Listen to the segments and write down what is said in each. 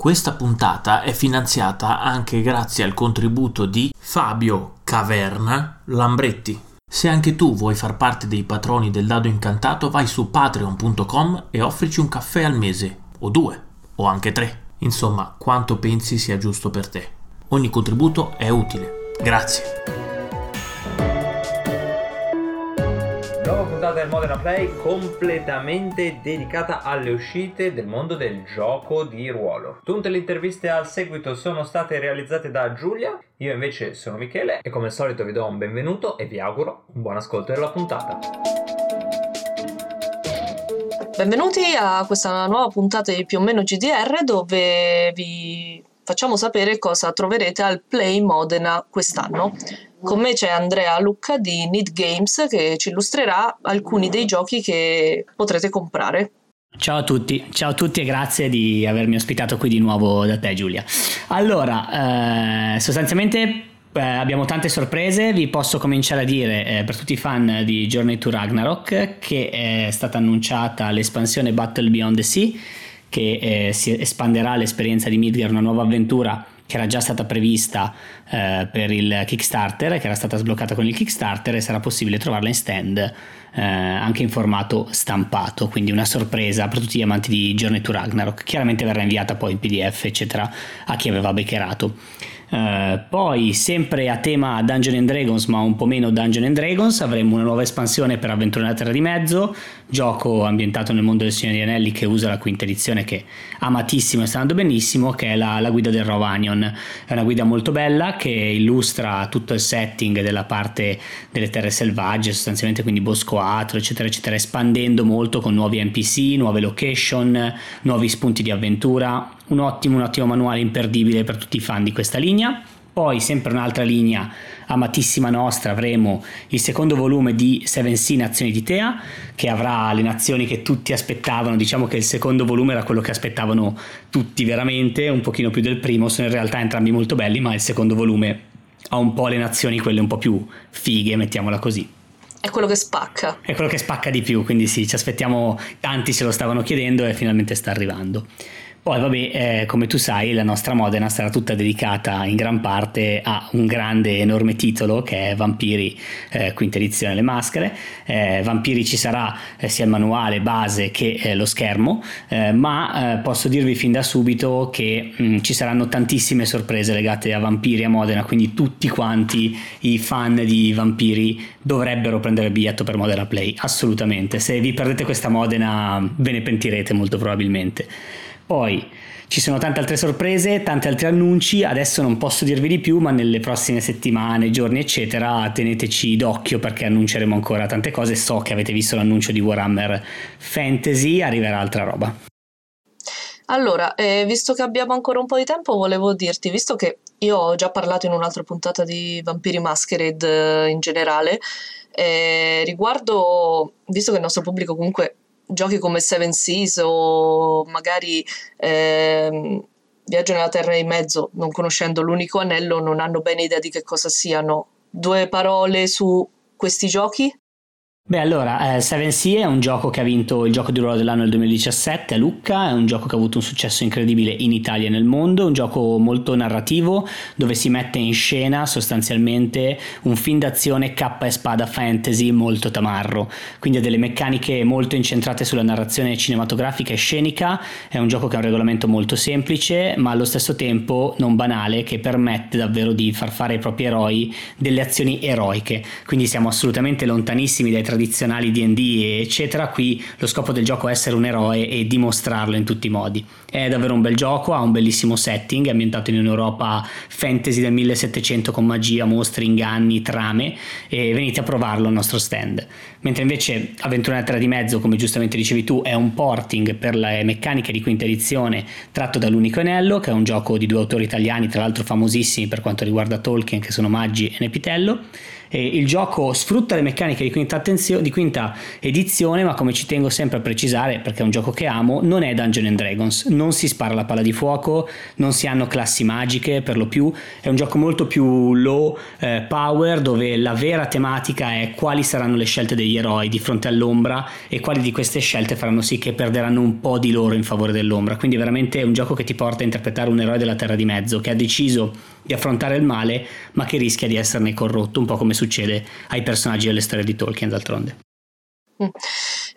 Questa puntata è finanziata anche grazie al contributo di Fabio Caverna Lambretti. Se anche tu vuoi far parte dei patroni del dado incantato, vai su patreon.com e offrici un caffè al mese, o due, o anche tre. Insomma, quanto pensi sia giusto per te. Ogni contributo è utile. Grazie. Puntata del Modena Play completamente dedicata alle uscite del mondo del gioco di ruolo. Tutte le interviste al seguito sono state realizzate da Giulia, io invece sono Michele e come al solito vi do un benvenuto e vi auguro un buon ascolto della puntata. Benvenuti a questa nuova puntata di più o meno GDR dove vi facciamo sapere cosa troverete al Play Modena quest'anno. Con me c'è Andrea Lucca di Need Games che ci illustrerà alcuni dei giochi che potrete comprare. Ciao a tutti, ciao a tutti e grazie di avermi ospitato qui di nuovo da te Giulia. Allora, eh, sostanzialmente eh, abbiamo tante sorprese, vi posso cominciare a dire eh, per tutti i fan di Journey to Ragnarok che è stata annunciata l'espansione Battle Beyond the Sea che eh, si espanderà l'esperienza di Midgar, una nuova avventura che era già stata prevista eh, per il Kickstarter, che era stata sbloccata con il Kickstarter e sarà possibile trovarla in stand eh, anche in formato stampato, quindi una sorpresa per tutti gli amanti di Journey to Ragnarok. Chiaramente verrà inviata poi in PDF, eccetera, a chi aveva beccherato. Uh, poi, sempre a tema Dungeon and Dragons, ma un po' meno Dungeon and Dragons, avremo una nuova espansione per Avventura nella Terra di Mezzo, gioco ambientato nel mondo del Signore degli Anelli che usa la quinta edizione che amatissimo e sta andando benissimo, che è la, la guida del Rovanion. È una guida molto bella che illustra tutto il setting della parte delle terre selvagge, sostanzialmente quindi bosco atro, eccetera, eccetera, espandendo molto con nuovi NPC, nuove location, nuovi spunti di avventura un ottimo, un ottimo manuale imperdibile per tutti i fan di questa linea. Poi, sempre un'altra linea amatissima nostra, avremo il secondo volume di Seven Sea Nazioni di Tea, che avrà le nazioni che tutti aspettavano. Diciamo che il secondo volume era quello che aspettavano tutti veramente, un pochino più del primo. Sono in realtà entrambi molto belli, ma il secondo volume ha un po' le nazioni, quelle un po' più fighe, mettiamola così. È quello che spacca. È quello che spacca di più, quindi sì, ci aspettiamo, tanti se lo stavano chiedendo e finalmente sta arrivando. Poi, vabbè, eh, come tu sai, la nostra Modena sarà tutta dedicata in gran parte a un grande, enorme titolo che è Vampiri, eh, quinta edizione Le Maschere. Eh, Vampiri ci sarà eh, sia il manuale base che eh, lo schermo, eh, ma posso dirvi fin da subito che mh, mm, ci saranno tantissime sorprese legate a Vampiri a Modena, quindi tutti quanti i fan di Vampiri dovrebbero prendere il biglietto per Modena Play, assolutamente. Se vi perdete questa Modena ve ne pentirete molto probabilmente. Poi ci sono tante altre sorprese, tanti altri annunci, adesso non posso dirvi di più, ma nelle prossime settimane, giorni, eccetera, teneteci d'occhio perché annunceremo ancora tante cose. So che avete visto l'annuncio di Warhammer Fantasy, arriverà altra roba. Allora, eh, visto che abbiamo ancora un po' di tempo, volevo dirti, visto che io ho già parlato in un'altra puntata di Vampiri Masquerade eh, in generale, eh, riguardo, visto che il nostro pubblico comunque giochi come Seven Seas o magari ehm, Viaggio nella Terra di Mezzo, non conoscendo l'unico anello, non hanno bene idea di che cosa siano. Due parole su questi giochi? Beh, allora, eh, Seven Sea è un gioco che ha vinto il gioco di ruolo dell'anno del 2017 a Lucca, è un gioco che ha avuto un successo incredibile in Italia e nel mondo, un gioco molto narrativo dove si mette in scena sostanzialmente un film d'azione K e spada fantasy molto tamarro, quindi ha delle meccaniche molto incentrate sulla narrazione cinematografica e scenica, è un gioco che ha un regolamento molto semplice ma allo stesso tempo non banale che permette davvero di far fare ai propri eroi delle azioni eroiche, quindi siamo assolutamente lontanissimi dai tradizionali DD eccetera, qui lo scopo del gioco è essere un eroe e dimostrarlo in tutti i modi. È davvero un bel gioco, ha un bellissimo setting, è ambientato in un'Europa fantasy del 1700 con magia, mostri, inganni, trame e venite a provarlo al nostro stand. Mentre invece Avventura nella Terra di Mezzo, come giustamente dicevi tu, è un porting per le meccaniche di quinta edizione tratto dall'Unico Anello, che è un gioco di due autori italiani, tra l'altro famosissimi per quanto riguarda Tolkien, che sono Maggi e Nepitello E il gioco sfrutta le meccaniche di quinta, attenzio- di quinta edizione, ma come ci tengo sempre a precisare, perché è un gioco che amo, non è Dungeon and Dragons, non si spara la palla di fuoco, non si hanno classi magiche per lo più, è un gioco molto più low eh, power dove la vera tematica è quali saranno le scelte degli eroi di fronte all'ombra e quali di queste scelte faranno sì che perderanno un po' di loro in favore dell'ombra. Quindi veramente è un gioco che ti porta a interpretare un eroe della Terra di Mezzo che ha deciso di affrontare il male ma che rischia di esserne corrotto, un po' come succede ai personaggi delle storie di Tolkien d'altronde. Mm.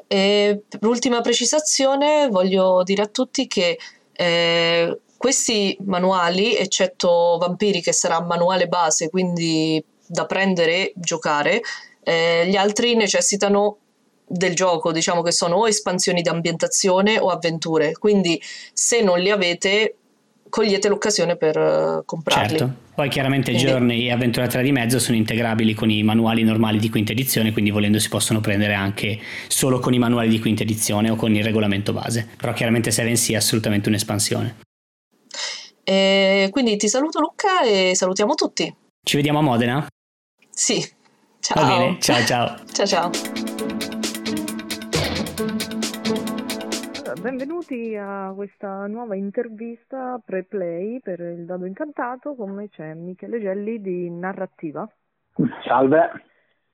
E, ultima precisazione, voglio dire a tutti che eh, questi manuali, eccetto Vampiri che sarà manuale base, quindi da prendere e giocare, eh, gli altri necessitano del gioco, diciamo che sono o espansioni di ambientazione o avventure, quindi se non li avete cogliete l'occasione per uh, comprarli. Certo, poi chiaramente quindi... Journey e Avventura 3 di mezzo sono integrabili con i manuali normali di quinta edizione, quindi volendo si possono prendere anche solo con i manuali di quinta edizione o con il regolamento base, però chiaramente Seven Sea è assolutamente un'espansione. E quindi ti saluto Luca e salutiamo tutti. Ci vediamo a Modena? Sì. Ciao. Va bene, ciao ciao. ciao ciao. Benvenuti a questa nuova intervista pre-play per il Dado Incantato. Con me c'è Michele Gelli di Narrativa. Salve.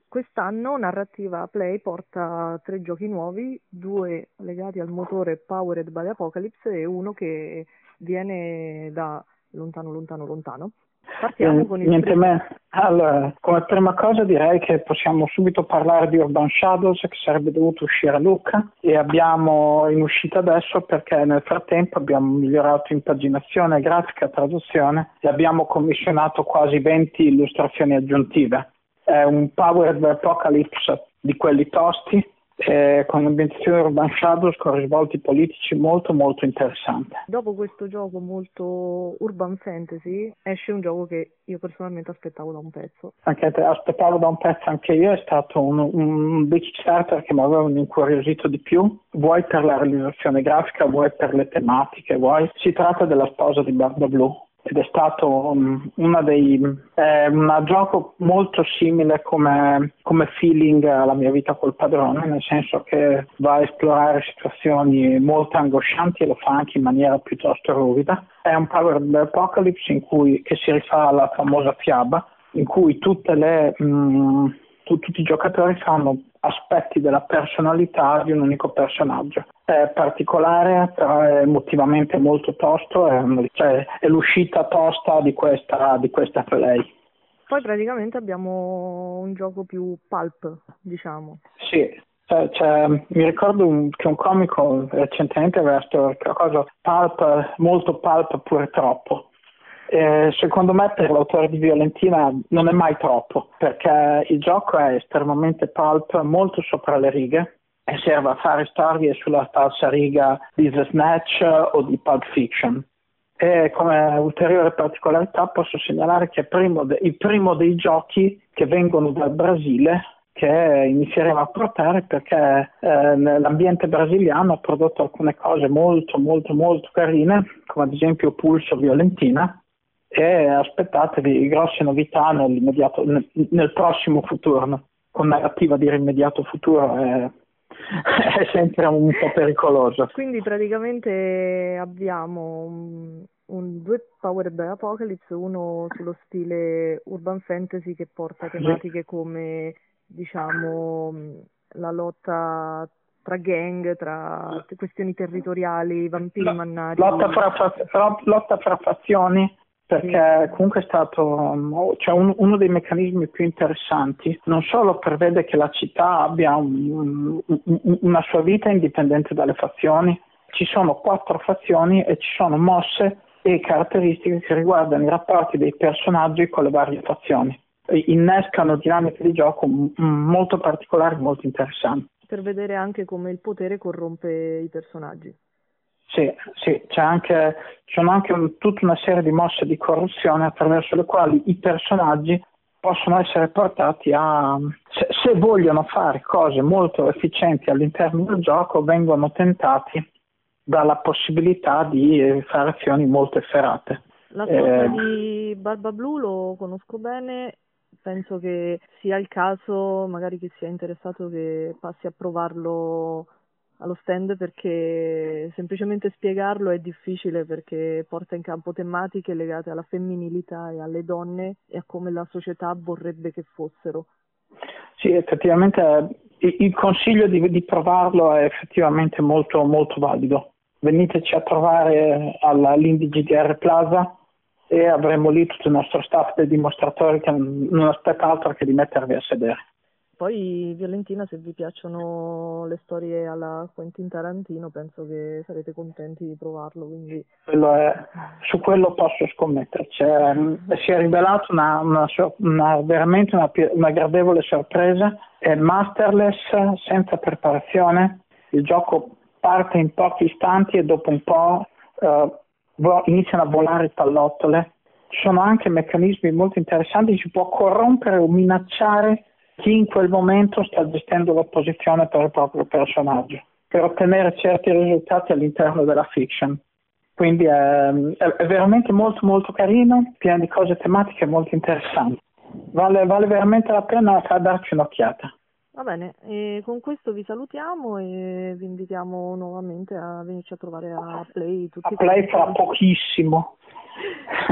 Quest'anno Narrativa Play porta tre giochi nuovi, due legati al motore Powered by Apocalypse e uno che viene da lontano, lontano, lontano. Partiamo eh, con il niente me. Allora, come prima cosa direi che possiamo subito parlare di Urban Shadows che sarebbe dovuto uscire a Lucca e abbiamo in uscita adesso perché nel frattempo abbiamo migliorato impaginazione, grafica, traduzione e abbiamo commissionato quasi 20 illustrazioni aggiuntive. È un Powered Apocalypse di quelli tosti eh, con l'ambientazione Urban Shadows con risvolti politici molto molto interessante. Dopo questo gioco molto urban fantasy esce un gioco che io personalmente aspettavo da un pezzo. Anche te, aspettavo da un pezzo anche io, è stato un, un big starter che mi aveva incuriosito di più, vuoi per la realizzazione grafica, vuoi per le tematiche, vuoi. Si tratta della sposa di Barba Blue ed è stato um, dei, eh, un gioco molto simile come, come, feeling alla mia vita col padrone, nel senso che va a esplorare situazioni molto angoscianti e lo fa anche in maniera piuttosto ruvida. È un Power Apocalypse in cui, che si rifà alla famosa fiaba, in cui le, mh, mm, tu, tutti i giocatori fanno aspetti della personalità di un unico personaggio. È particolare, però è emotivamente molto tosto, è, cioè, è l'uscita tosta di questa, di questa play. Poi praticamente abbiamo un gioco più pulp, diciamo. Sì, cioè, cioè, mi ricordo un, che un comico recentemente aveva detto cosa pulp, molto pulp pure troppo. Eh, secondo me per l'autore di Violentina non è mai troppo, perché il gioco è estremamente pulp, molto sopra le righe e serve a fare storie sulla falsa riga di The Snatch o di Pulp Fiction. E come ulteriore particolarità posso segnalare che è primo de- il primo dei giochi che vengono dal Brasile che inizieremo a portare perché eh, l'ambiente brasiliano ha prodotto alcune cose molto molto molto carine come ad esempio Pulso Violentina e aspettatevi grosse novità nel, nel prossimo futuro. Con narrativa dire immediato futuro è, è sempre un po' pericoloso. Quindi praticamente abbiamo un, un, due Powered by Apocalypse, uno sullo stile urban fantasy che porta tematiche come diciamo la lotta tra gang, tra questioni territoriali, vampiri mannari. Lotta fra, lotta fra fazioni perché comunque è stato cioè un, uno dei meccanismi più interessanti, non solo prevede che la città abbia un, un, una sua vita indipendente dalle fazioni, ci sono quattro fazioni e ci sono mosse e caratteristiche che riguardano i rapporti dei personaggi con le varie fazioni. Innescano dinamiche di gioco molto particolari, molto interessanti. Per vedere anche come il potere corrompe i personaggi. Sì, sì, c'è anche, ci sono anche un, tutta una serie di mosse di corruzione attraverso le quali i personaggi possono essere portati a, se, se vogliono fare cose molto efficienti all'interno del gioco, vengono tentati dalla possibilità di fare azioni molto efferate. La storia eh, di Barba Blu lo conosco bene, penso che sia il caso, magari chi sia interessato che passi a provarlo allo stand perché semplicemente spiegarlo è difficile perché porta in campo tematiche legate alla femminilità e alle donne e a come la società vorrebbe che fossero. Sì, effettivamente il consiglio di, di provarlo è effettivamente molto, molto valido. Veniteci a trovare all'Indie GDR Plaza e avremo lì tutto il nostro staff dei dimostratori che non aspetta altro che di mettervi a sedere. Poi Violentina, se vi piacciono le storie alla Quentin Tarantino, penso che sarete contenti di provarlo. Quindi... Quello è, su quello posso scommettere. Cioè, si è rivelato una, una, una, veramente una, gradevole sorpresa. È masterless, senza preparazione. Il gioco parte in pochi istanti e dopo un po' uh, iniziano a volare pallottole. Ci sono anche meccanismi molto interessanti, si può corrompere o minacciare chi in quel momento sta gestendo l'opposizione per il proprio personaggio, per ottenere certi risultati all'interno della fiction. Quindi è, è, veramente molto molto carino, pieno di cose tematiche molto interessanti. Vale, vale veramente la pena darci un'occhiata. Va bene, e con questo vi salutiamo e vi invitiamo nuovamente a venirci a trovare a Play. Tutti a Play fra pochissimo.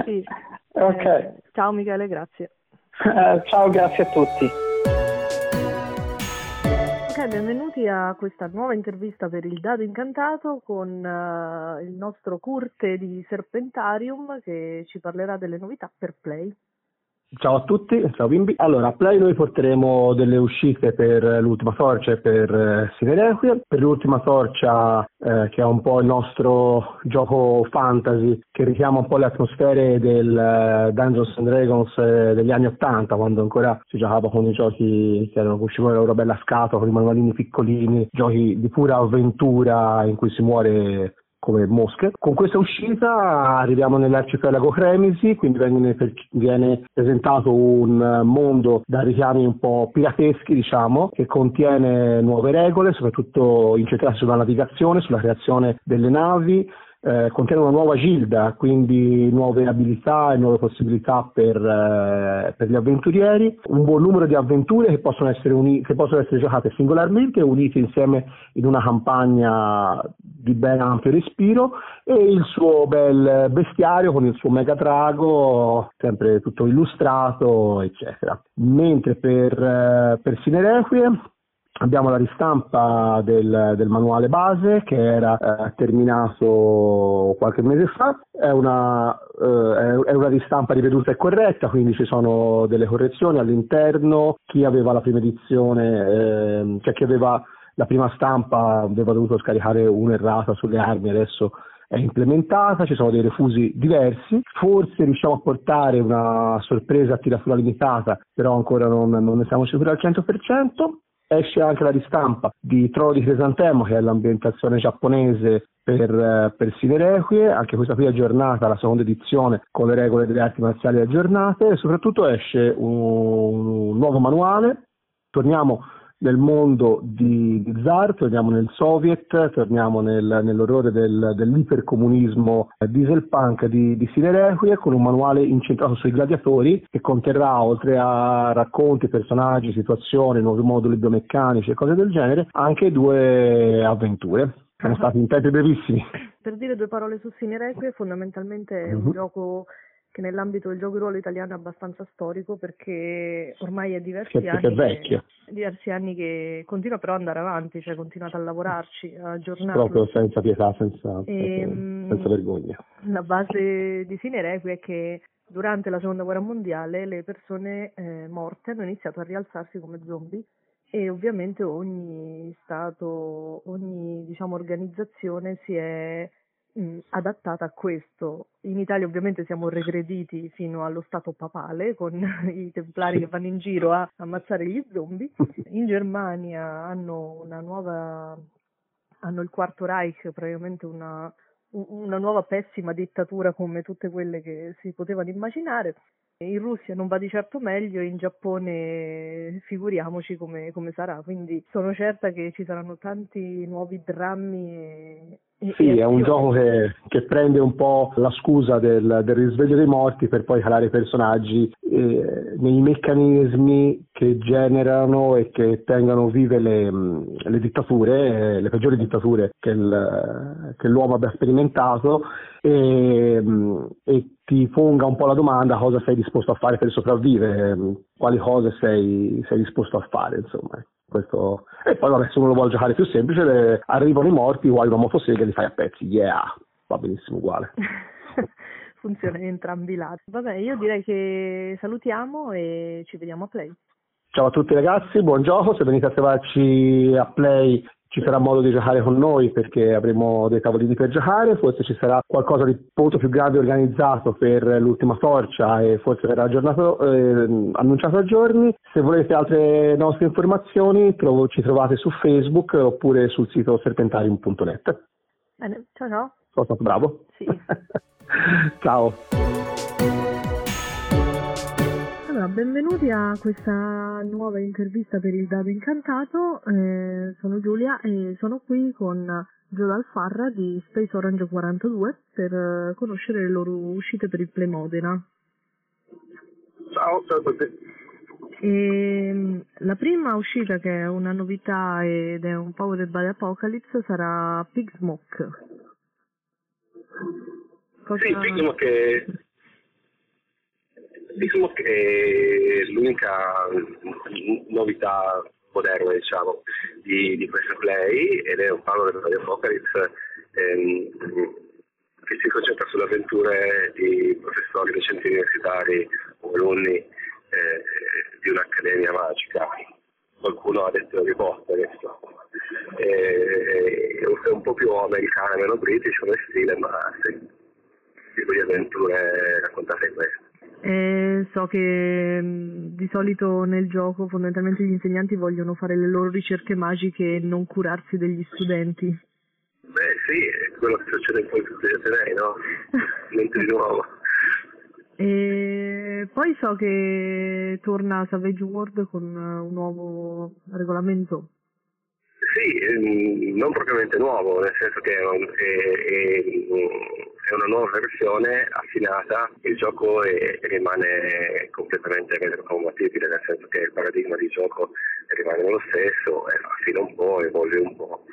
sì. ok. Eh, ciao Michele, grazie. Eh, ciao, grazie a tutti. Benvenuti a questa nuova intervista per il Dado Incantato con uh, il nostro Curte di Serpentarium che ci parlerà delle novità per Play. Ciao a tutti, ciao bimbi. Allora, a Play noi porteremo delle uscite per l'ultima sorcia e per eh, Sine Requiem. Per l'ultima sorcia, eh, che è un po' il nostro gioco fantasy, che richiama un po' le atmosfere del uh, Dungeons and Dragons eh, degli anni Ottanta, quando ancora si giocava con i giochi che erano usciti con la loro bella scatola, con i manualini piccolini, giochi di pura avventura in cui si muore come mosche. Con questa uscita arriviamo nell'arcipelago Cremisi, quindi viene, viene, presentato un mondo da richiami un po' pirateschi, diciamo, che contiene nuove regole, soprattutto incentrate sulla navigazione, sulla creazione delle navi, eh, contiene una nuova gilda, quindi nuove abilità e nuove possibilità per, eh, per, gli avventurieri, un buon numero di avventure che possono, essere uni- che possono essere giocate singolarmente, unite insieme in una campagna di ben ampio respiro e il suo bel bestiario con il suo mega drago, sempre tutto illustrato, eccetera. Mentre per, eh, per Sine Requiem Abbiamo la ristampa del, del, manuale base che era eh, terminato qualche mese fa, è una, eh, è una, ristampa riveduta e corretta, quindi ci sono delle correzioni all'interno. Chi aveva la prima edizione, eh, cioè chi aveva la prima stampa aveva dovuto scaricare un'errata sulle armi, adesso è implementata, ci sono dei refusi diversi, forse riusciamo a portare una sorpresa a tiratura limitata, però ancora non, non ne siamo sicuri al 100% esce anche la ristampa di Trono di Crisantemo che è l'ambientazione giapponese per, eh, per Sinerequie, anche questa qui aggiornata, la seconda edizione con le regole delle arti marziali aggiornate. E soprattutto esce un, un nuovo manuale, torniamo nel mondo di, di Zar, torniamo nel Soviet, torniamo nel, nell'orrore del, dell'ipercomunismo eh, dieselpunk di, di Sinerequie con un manuale incentrato sui gladiatori che conterrà oltre a racconti, personaggi, situazioni, nuovi moduli biomeccanici e cose del genere anche due avventure. Sono stati in tempi brevissimi. Per dire due parole su Sinerequie, fondamentalmente è un mm-hmm. gioco che nell'ambito del gioco di ruolo italiano è abbastanza storico perché ormai è diversi certo anni, che, diversi anni che continua però ad andare avanti, cioè continuate a lavorarci, a aggiornarlo. Proprio senza pietà, senza, e, senza vergogna. La base di Sinerequi è che durante la seconda guerra mondiale le persone eh, morte hanno iniziato a rialzarsi come zombie e ovviamente ogni stato, ogni diciamo, organizzazione si è mh, adattata a questo. In Italia ovviamente siamo regrediti fino allo stato papale con i templari che vanno in giro a ammazzare gli zombie. In Germania hanno una nuova hanno il quarto Reich, praticamente una, una nuova pessima dittatura come tutte quelle che si potevano immaginare. In Russia non va di certo meglio, in Giappone figuriamoci come, come sarà, quindi sono certa che ci saranno tanti nuovi drammi sì, è un gioco che, che, prende un po' la scusa del, del, risveglio dei morti per poi calare i personaggi eh, nei meccanismi che generano e che tengono vive le, le dittature, eh, le peggiori dittature che, il, che l'uomo abbia sperimentato e, e, ti ponga un po' la domanda cosa sei disposto a fare per sopravvivere, quali cose sei, sei disposto a fare, insomma. Questo... E poi vabbè, se uno lo vuole giocare più semplice, le... arrivano i morti, vuoi una motosega e li fai a pezzi, yeah, va benissimo uguale. Funziona in entrambi i lati. Vabbè, io direi che salutiamo e ci vediamo a Play. Ciao a tutti ragazzi, buon gioco, se venite a trovarci a Play ci sarà modo di giocare con noi perché avremo dei tavolini per giocare, forse ci sarà qualcosa di molto più grande organizzato per l'ultima torcia e forse verrà aggiornato, eh, annunciato a giorni. Se volete altre nostre informazioni trovo, ci trovate su Facebook oppure sul sito serpentarium.net. Bene, ciao ciao. Sono stato bravo? Sì. ciao. Allora, benvenuti a questa nuova intervista per il Dado Incantato. Eh, sono Giulia e sono qui con Gio Dalfarra di Space Orange 42 per eh, conoscere le loro uscite per il Play Modena. Ciao, ciao a tutti. E, ehm, la prima uscita che è una novità ed è un Powered by Apocalypse sarà Pig Smoke. Cosa... Sì, Pig Smoke diciamo che è l'unica novità moderna diciamo, di, di questo play ed è un palo del Radio Apocalypse ehm, che si concentra sulle avventure di professori, docenti universitari o alunni eh, di un'accademia magica. Qualcuno ha detto Harry Potter, eh, è un po' più americana, meno british come stile, ma sì, di avventure raccontate in questo. Eh, so che mh, di solito nel gioco fondamentalmente gli insegnanti vogliono fare le loro ricerche magiche e non curarsi degli studenti. Beh sì, è quello che succede in poi tutti gli atenei, no? Niente di nuovo. E poi so che torna Savage World con un nuovo regolamento. Sì, ehm, non propriamente nuovo, nel senso che è, un, è, è una nuova versione affinata, il gioco è, rimane completamente retrocompatibile, nel senso che il paradigma di gioco rimane lo stesso, affina un po', evolve un po',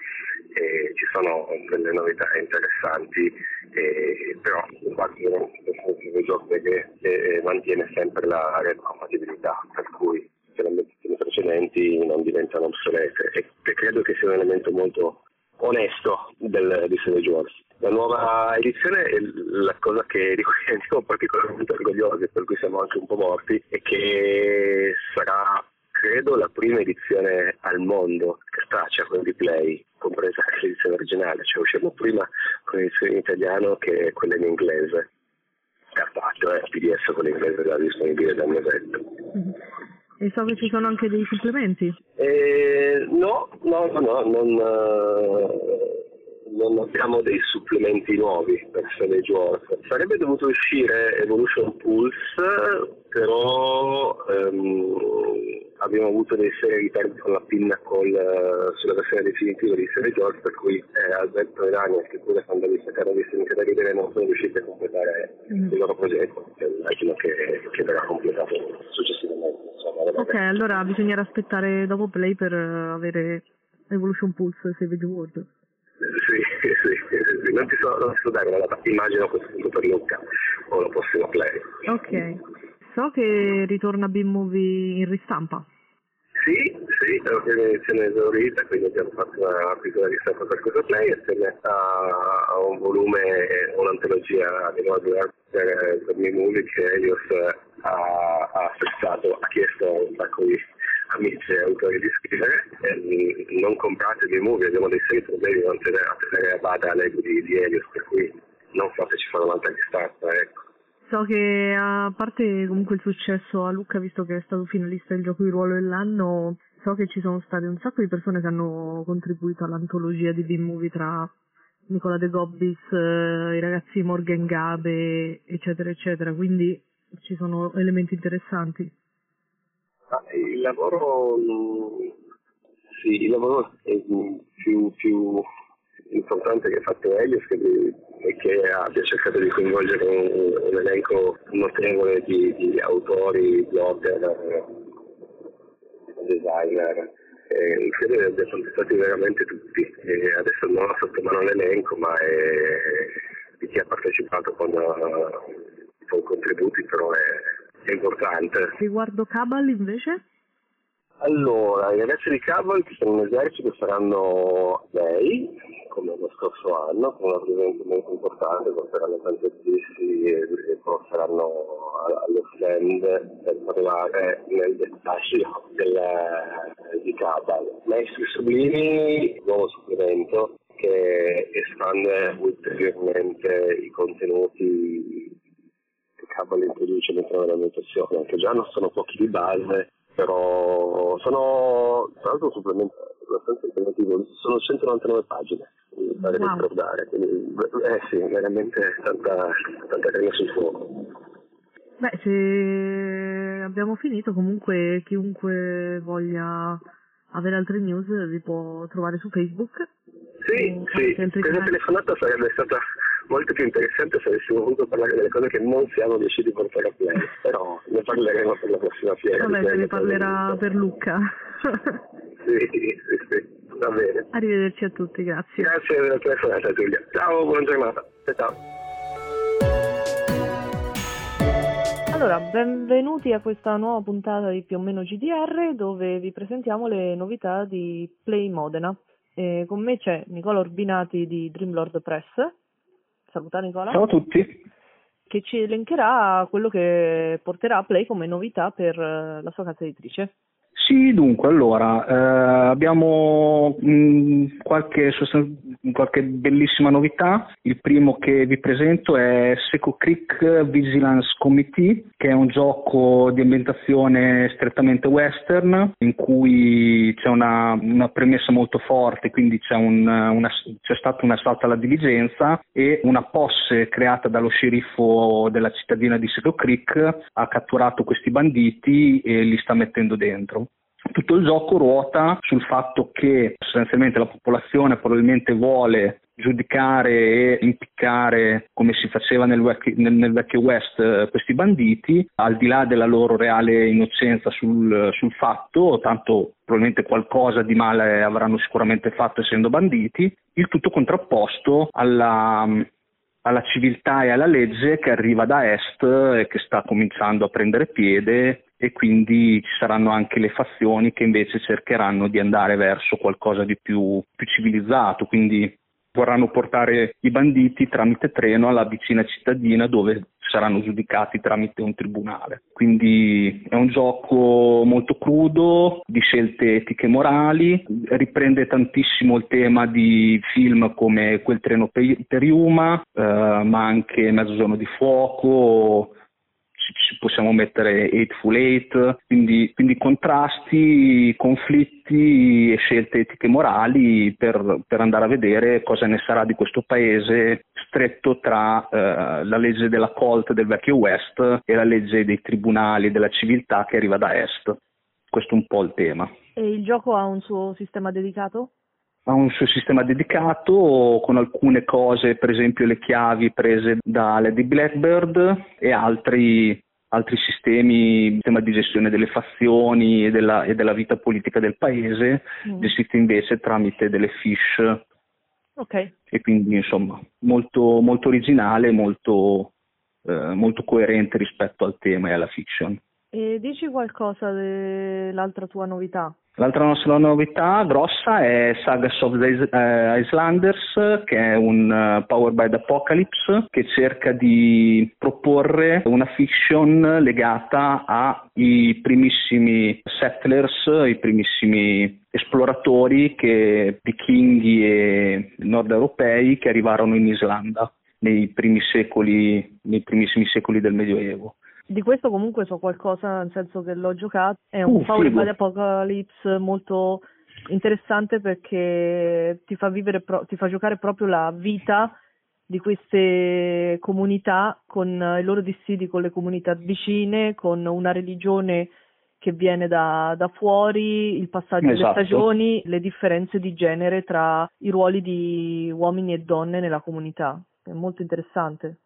e ci sono delle novità interessanti, e, però il gioco che mantiene sempre la retrocompatibilità, per cui le precedenti non diventano obsolete e credo che sia un elemento molto onesto del, di Savage Wars. La nuova edizione, la cosa che, di cui siamo particolarmente orgogliosi e per cui siamo anche un po' morti, è che sarà, credo, la prima edizione al mondo cartacea con replay, compresa l'edizione originale, cioè usciamo prima con l'edizione in italiano che quella in inglese. Cartaceo, eh, PDF con l'inglese era disponibile dal mesetto. Mm-hmm. E so che ci sono anche dei supplementi. Eh, no, no, no, no, non, uh, non abbiamo dei supplementi nuovi per Savage Wars. Sarebbe dovuto uscire Evolution Pulse, però um, abbiamo avuto dei seri ritardi con la Pinnacle uh, sulla versione definitiva di Savage Wars, per cui eh, Alberto e Daniel, che pure quando vi erano visti in ridere, non sono riusciti a completare mm. il loro progetto. Immagino che, che verrà completato successivamente. Ok, allora bisognerà aspettare dopo Play per avere Evolution Pulse e Savage World. Sì, sì, sì, non ti so, non ti so dare una data, immagino a questo punto per Luca o la prossima Play. Ok, so che ritorna B-Movie in ristampa. Sì, sì, è un'organizzazione esaurita, quindi abbiamo fatto una piccola ristampa per questo play assieme a, un volume, un'antologia di nuovo per, per B-Movie che Elios ha, ha acquistato, ha chiesto un sacco di amici e autori di scrivere, eh, non comprate dei movie, abbiamo dei seri problemi a tenere a bada l'ego di, di Elios, per cui non fateci fare un'altra ristampa, ecco. So che a parte comunque il successo a Lucca, visto che è stato finalista del gioco di ruolo dell'anno, so che ci sono state un sacco di persone che hanno contribuito all'antologia di B-Movie tra Nicola De Gobbis, eh, i ragazzi Morgan Gabe, eccetera, eccetera, quindi ci sono elementi interessanti. Ah, il lavoro, sì, il lavoro è più, più importante che ha fatto Elias e che abbia cercato di coinvolgere un, un elenco notevole di, di autori, blogger, designer. Eh, credo che abbia contestati veramente tutti. E adesso non ho sotto mano l'elenco, ma è, di chi ha partecipato con, con contributi, però è, è importante. Riguardo Cabal invece? Allora, i ragazzi di Cabal che sono in esercito saranno lei, come lo scorso anno, con un rappresentante molto importante, porteranno tanti artisti e, poi saranno allo stand per parlare nel dettaglio del, di Cabal. Maestri Sublimi, nuovo supplemento che espande ulteriormente i contenuti che Cabal introduce all'interno della meditazione, che già non sono pochi di base, però sono tra l'altro abbastanza impegnativo, sono 199 pagine da wow. ricordare, quindi eh sì, veramente tanta, tanta carne sul fuoco. Beh, se abbiamo finito, comunque chiunque voglia avere altre news vi può trovare su Facebook. Sì, sì, questa telefonata sarebbe stata molto più interessante se avessimo voluto parlare delle cose che non siamo riusciti a portare a play, però ne parleremo per la prossima fiera. Vabbè, se ne parlerà per Luca. sì, sì, sì, va bene. Arrivederci a tutti, grazie. Grazie della telefonata Giulia. Ciao, buona giornata. Ciao. Allora, benvenuti a questa nuova puntata di più o meno GDR dove vi presentiamo le novità di Play Modena. E con me c'è Nicola Orbinati di Dreamlord Press Saluta Nicola. Ciao a tutti. Che ci elencherà quello che porterà a Play come novità per eh, la sua casa editrice. Sì, dunque, allora, eh, abbiamo mh, qualche, qualche, bellissima novità. Il primo che vi presento è Seco Creek Vigilance Committee, che è un gioco di ambientazione strettamente western, in cui c'è una, una premessa molto forte, quindi c'è, un, una, c'è stato un assalto alla diligenza e una posse creata dallo sceriffo della cittadina di Seco Creek ha catturato questi banditi e li sta mettendo dentro. Tutto il gioco ruota sul fatto che sostanzialmente la popolazione probabilmente vuole giudicare e impiccare come si faceva nel vecchio, nel, nel vecchio West eh, questi banditi al di là della loro reale innocenza sul, sul, fatto tanto probabilmente qualcosa di male avranno sicuramente fatto essendo banditi il tutto contrapposto alla, alla civiltà e alla legge che arriva da est e che sta cominciando a prendere piede e quindi ci saranno anche le fazioni che invece cercheranno di andare verso qualcosa di più, più civilizzato, quindi vorranno portare i banditi tramite treno alla vicina cittadina dove saranno giudicati tramite un tribunale. Quindi è un gioco molto crudo, di scelte etiche e morali, riprende tantissimo il tema di film come Quel treno per Yuma, eh, ma anche Mezzogiorno di fuoco, possiamo mettere Eightful Eight, quindi, quindi contrasti, conflitti e scelte etiche e morali per, per, andare a vedere cosa ne sarà di questo paese stretto tra eh, la legge della Colt del vecchio West e la legge dei tribunali della civiltà che arriva da Est. Questo è un po' il tema. E il gioco ha un suo sistema dedicato? Ha un suo sistema dedicato con alcune cose, per esempio le chiavi prese da Lady Blackbird e altri, altri sistemi, sistema di gestione delle fazioni e della, e della vita politica del paese, mm. gestiti invece tramite delle fish. Ok. E quindi insomma molto, molto originale, molto, eh, molto coerente rispetto al tema e alla fiction. E dici qualcosa dell'altra tua novità? L'altra nostra novità grossa è Sagas of the eh, Islanders, che è un uh, Power by the Apocalypse che cerca di proporre una fiction legata ai primissimi settlers, i primissimi esploratori che, vichinghi e nord europei che arrivarono in Islanda nei, primi secoli, nei primissimi secoli del Medioevo. Di questo comunque so qualcosa, nel senso che l'ho giocato, è un uh, Power by Apocalypse molto interessante perché ti fa, vivere pro- ti fa giocare proprio la vita di queste comunità con i loro dissidi con le comunità vicine, con una religione che viene da, da fuori, il passaggio Esatto. delle stagioni, le differenze di genere tra i ruoli di uomini e donne nella comunità. È molto interessante.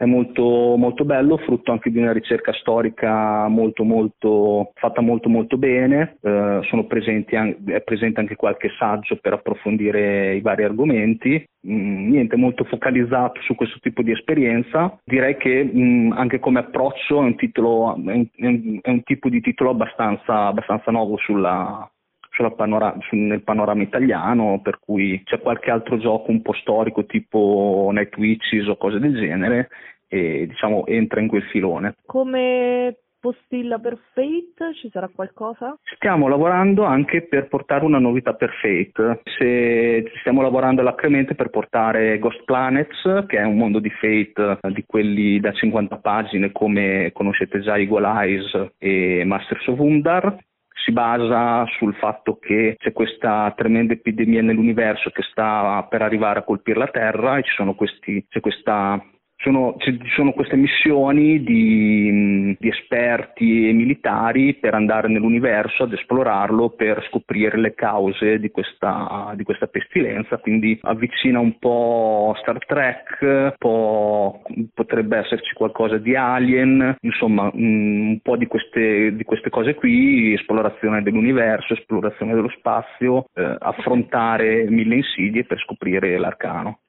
È molto, molto bello, frutto anche di una ricerca storica molto, molto, fatta molto, molto bene. Eh, sono presenti an- è presente anche qualche saggio per approfondire i vari argomenti. Mm, niente, molto focalizzato su questo tipo di esperienza. Direi che mm, anche come approccio è un, titolo, è un, è un- tipo di titolo abbastanza, abbastanza nuovo sulla panora- nel panorama italiano, per cui c'è qualche altro gioco un po' storico tipo Night Witches o cose del genere e diciamo entra in quel filone. Come postilla per Fate ci sarà qualcosa? Stiamo lavorando anche per portare una novità per Fate, Se- stiamo lavorando alacremente per portare Ghost Planets, che è un mondo di Fate di quelli da 50 pagine come conoscete già Eagle Eyes e Masters of Undar, si basa sul fatto che c'è questa tremenda epidemia nell'universo che sta per arrivare a colpire la Terra e ci sono questi, c'è questa sono, ci sono queste missioni di, di esperti e militari per andare nell'universo ad esplorarlo per scoprire le cause di questa, di questa pestilenza, quindi avvicina un po' Star Trek, po' potrebbe esserci qualcosa di Alien, insomma mm, un po' di queste, di queste cose qui, esplorazione dell'universo, esplorazione dello spazio, eh, affrontare mille insidie per scoprire l'arcano.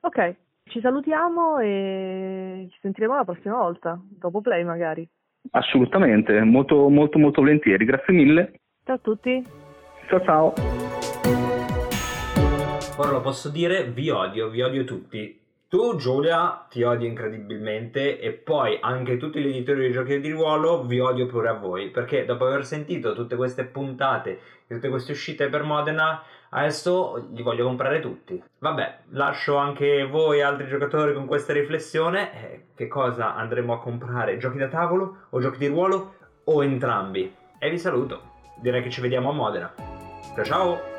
Ok, ci salutiamo e ci sentiremo la prossima volta, dopo play magari. Assolutamente, molto molto molto volentieri, grazie mille. Ciao a tutti. Ciao ciao. Ora lo posso dire, vi odio, vi odio tutti. Tu, Giulia, ti odio incredibilmente e poi anche tutti gli editori di giochi di ruolo vi odio pure a voi, perché dopo aver sentito tutte queste puntate, tutte queste uscite per Modena, adesso li voglio comprare tutti. Vabbè, lascio anche voi altri giocatori con questa riflessione. Eh, che cosa andremo a comprare? Giochi da tavolo o giochi di ruolo o entrambi? E vi saluto. Direi che ci vediamo a Modena. Ciao ciao!